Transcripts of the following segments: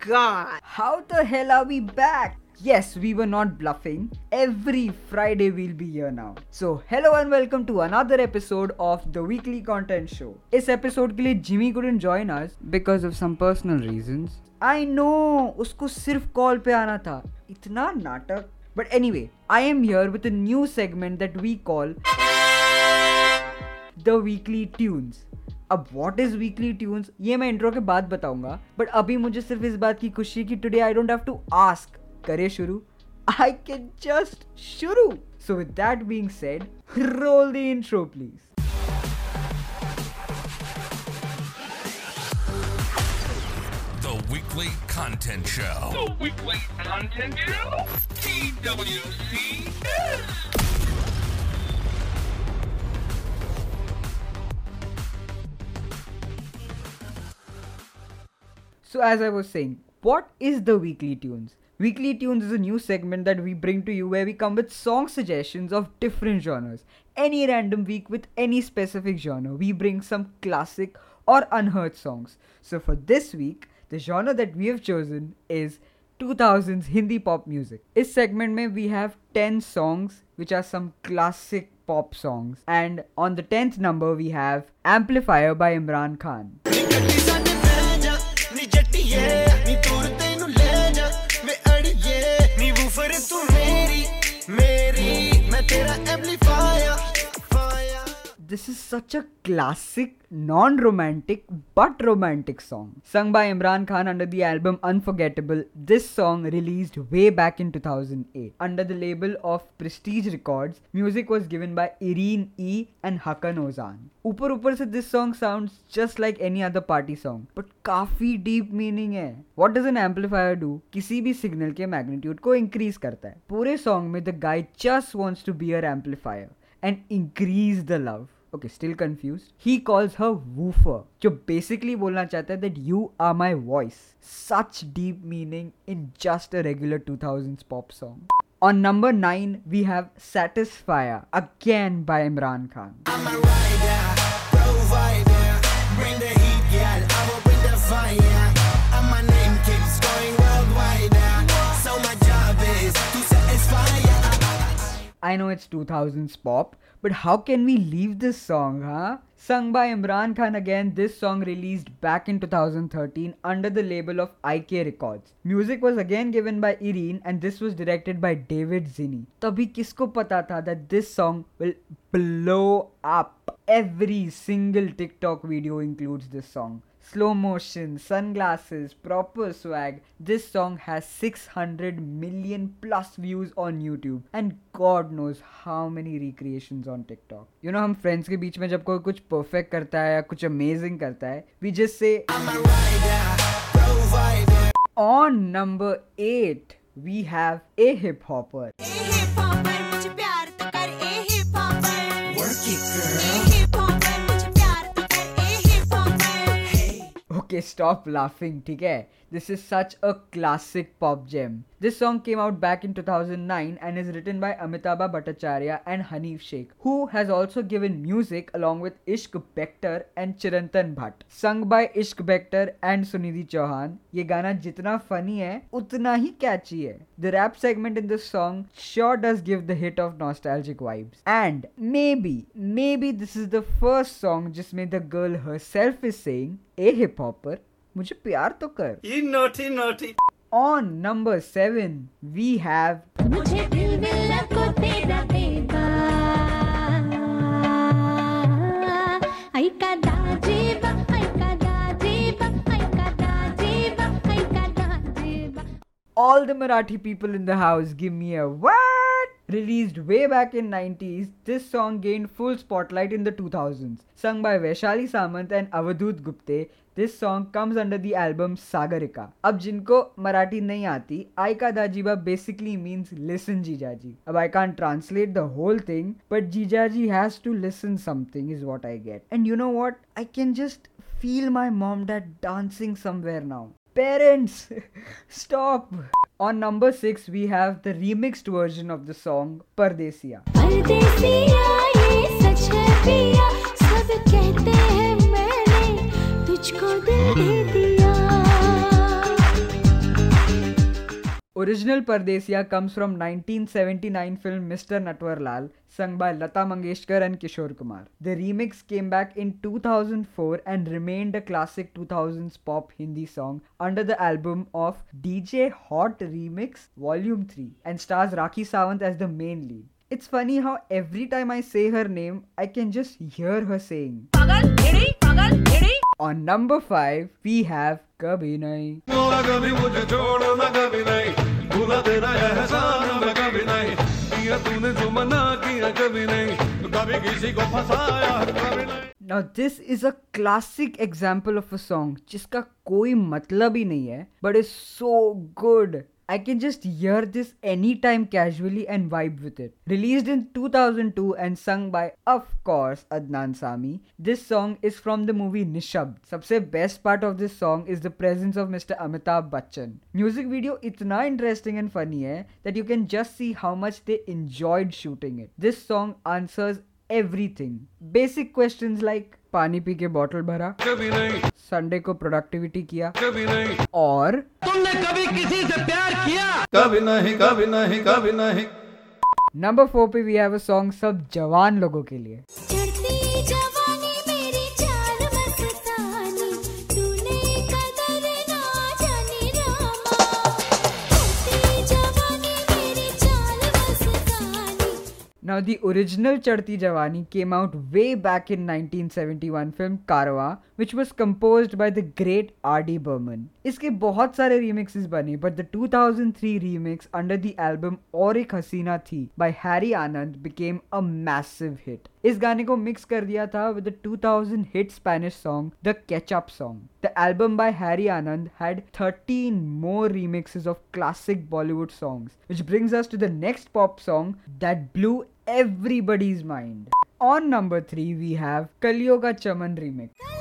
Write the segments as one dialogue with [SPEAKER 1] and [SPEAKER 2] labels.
[SPEAKER 1] god! How the hell are we back? Yes, we were not bluffing. Every Friday we'll be here now. So, hello and welcome to another episode of the weekly content show. इस episode के लिए Jimmy couldn't join us because of some personal reasons. I know, उसको सिर्फ call पे आना था. इतना नाटक. But anyway, I am here with a new segment that we call the weekly tunes. अब वॉट इज़ वीकली ट्यून्स ये मैं इंट्रो के बाद बताऊँगा बट अभी मुझे सिर्फ़ इस बात की खुशी कि today I don't have to ask करे शुरू आई कैन जस्ट शुरू so with that being said roll the intro please
[SPEAKER 2] The weekly content show.
[SPEAKER 3] The weekly content show. TWCS.
[SPEAKER 1] So, as I was saying, what is the Weekly Tunes? Weekly Tunes is a new segment that we bring to you where we come with song suggestions of different genres. Any random week with any specific genre, we bring some classic or unheard songs. So, for this week, the genre that we have chosen is 2000s Hindi pop music. इस segment में we have 10 songs which are some classic pop songs. And on the 10th number, we have Amplifier by Imran Khan. This is such a classic non romantic but romantic song sung by Imran Khan under the album unforgettable this song release way back in two thousand eight under the label of prestige record music was given by Irene E and Hakan Ozan ऊपर ऊपर से this song sound just like any other party song but काफ़ी deep meaning है what does an amplifier do किसी भी signal के magnitude को increase करता है पूरे सॉन्ग में the guy just wants to be uh amplifier and increase the love Okay, still confused. He calls her woofer, जो basically बोलना चाहता है that you are my voice. Such deep meaning in just a regular 2000s pop song. On number 9, we have Satisfier, again by Imran Khan.
[SPEAKER 4] I'm a rider provider bring the heat girl I will bring the fire and my name keeps going worldwide so my job is to satisfy ya
[SPEAKER 1] I know it's 2000s pop, but how can we leave this song, huh? Sung by Imran Khan again, this song released back in 2013 under the label of IK Records. Music was again given by Irene and this was directed by David Zinni. तभी किसको पता था that this song will blow up? Every single TikTok video includes this song. Slow motion, sunglasses, proper swag. This song has 600 million plus views on YouTube and God knows how many recreations on TikTok. You know हम friends के बीच में जब कोई कुछ perfect करता है या कुछ amazing करता है, we just say
[SPEAKER 4] I'm a rider provider
[SPEAKER 1] on number 8 we have a hip hopper. Okay stop laughing ठीक है? This is such a classic pop gem. This song came out back in 2009 and is written by Amitabha Bhattacharya and Hanif Sheikh, who has also given music along with Ishq Bektar and Chirantan Bhatt. Sung by Ishq Bektar and Sunidhi Chauhan, ये गाना जितना funny है, उतना ही catchy है. The rap segment in this song sure does give the hit of nostalgic vibes. And maybe, maybe this is the first song जिसमें the girl herself is saying, A hip hopper, मुझे प्यार तो कर.
[SPEAKER 4] naughty naughty
[SPEAKER 1] On number 7, we have
[SPEAKER 5] मुझे दिल मिला को तेरा देगा आई दाजीबा आई दाजीबा आई दाजीबा आई दाजीबा
[SPEAKER 1] all the Marathi people in the house give me a what? Released way back in 90s, this song gained full spotlight in the 2000s. Sung by Vaishali Samant and Avadut Gupte, this song comes under the album Sagarika अब जिनको मराठी नहीं आती Aika Dajiba basically means listen jija ji अब I can't translate the whole thing but jija ji has to listen something is what I get and you know what I can just feel my mom that dancing somewhere now parents stop on number six we have the remixed version of the song Pardesiya
[SPEAKER 5] Pardesiya ye sach hai piya, sab kehte hai
[SPEAKER 1] Original Pardesiya comes from 1979 film Mr. Natwarlal, sung by Lata Mangeshkar and Kishore Kumar. The remix came back in 2004 and remained a classic 2000s pop Hindi song under the album of DJ Hot Remix Volume 3 and stars Rakhi Sawant as the main lead. It's funny how every time I say her name, I can just hear her saying. on number 5 we have Kabhi Nahi. Now this is a classic example of a song जिसका कोई मतलब ही नहीं है but it's so good. I can just hear this anytime casually and vibe with it. Released in 2002 and sung by, of course, Adnan Sami, this song is from the movie Nishabd. सबसे best part of this song is the presence of Mr. Amitabh Bachchan. Music video इतना interesting and funny है that you can just see how much they enjoyed shooting it. This song answers everything. Basic question like पानी पी के bottle भरा
[SPEAKER 6] कभी नहीं।
[SPEAKER 1] Sunday को productivity किया
[SPEAKER 6] कभी नहीं।
[SPEAKER 1] और तुमने
[SPEAKER 6] कभी नहीं कभी नहीं कभी नहीं।
[SPEAKER 1] नंबर फोर पे वी हैव अ सॉन्ग सब जवान लोगों के लिए। Now, the original Chadti Jawani came out way back in 1971 film Karwa, which was composed by the great R.D. Burman. इसके बहुत सारे remixes बने, but the 2003 remix under the album और एक हसीना थी by Harry Anand became a massive hit. इस गाने को मिक्स कर दिया था with the 2000 hit Spanish song the ketchup song the album by Harry Anand had 13 more remixes of classic Bollywood songs which brings us to the next pop song that blew everybody's mind on number 3 we have Kaliyon ka Chaman remix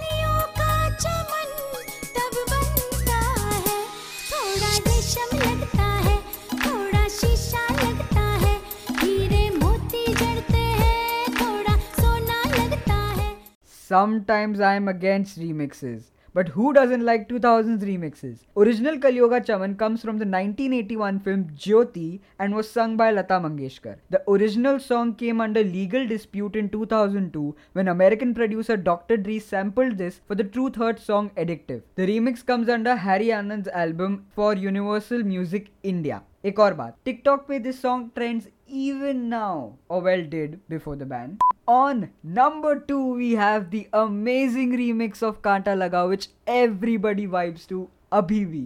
[SPEAKER 1] Sometimes I am against remixes. But who doesn't like 2000s remixes? Original Kaliyon Ka Chaman comes from the 1981 film Jyoti and was sung by Lata Mangeshkar. The original song came under legal dispute in 2002 when American producer Dr. Dre sampled this for the Truth Hurts song Addictive. The remix comes under Harry Anand's album for Universal Music India. एक और बात TikTok पे this song trends even now, or well did before the ban on number 2 we have the amazing remix of Kanta Laga which everybody vibes to abhi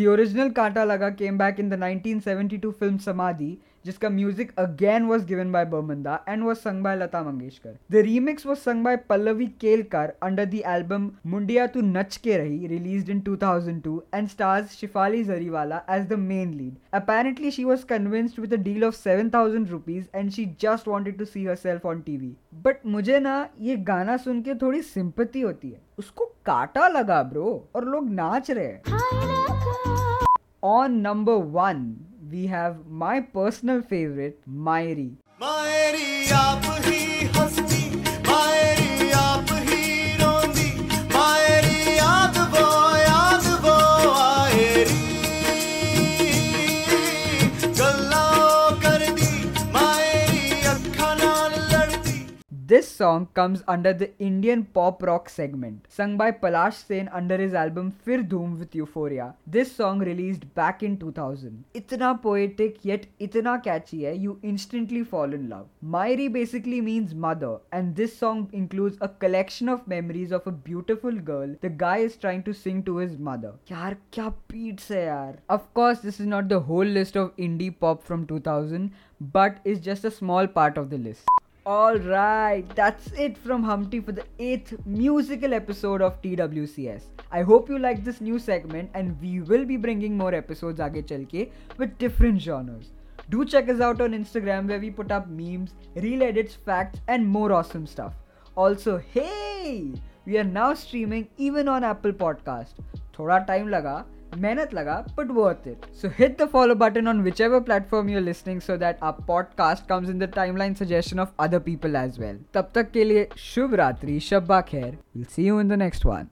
[SPEAKER 1] The original Kanta Laga came back in the 1972 film Samadhi जिसका music again was given by Burmanda and was sung by Lata Mangeshkar the remix was sung by Pallavi Kelkar under the album Mundiya tu nach ke rahi release in 2002 and stars Shefali Jariwala as the main lead apparently she was convinced with deal of seven thousand rupees and she just wanted to see herself on TV but मुझे ना ये गाना सुन के थोड़ी sympathy होती है। उसको काटा लगा ब्रो और लोग नाच रहे हैं। On number one we have my personal favorite,
[SPEAKER 4] Maeri. Maeri,
[SPEAKER 1] This song comes under the Indian pop rock segment, sung by Palash Sen under his album Phir Dhoom with Euphoria. This song released back in 2000. Itna poetic yet itna catchy hai, you instantly fall in love. Maeri basically means mother, and this song includes a collection of memories of a beautiful girl the guy is trying to sing to his mother. Yaar, kya beats hai yaar. Of course, this is not the whole list of indie pop from 2000, but it's just a small part of the list. Alright, that's it from Humpty for the 8th musical episode of TWCS. I hope you like this new segment and we will be bringing more episodes aage chalke with different genres. Do check us out on Instagram where we put up memes, reel edits, facts and more awesome stuff. Also, hey, we are now streaming even on Apple Podcast. थोड़ा time लगा मेहनत लगा but worth it so hit the follow button on whichever platform you're listening so that our podcast comes in the timeline suggestion of other people as well तब तक के लिए शुभ रात्रि, शब्बा खैर. See you in the next one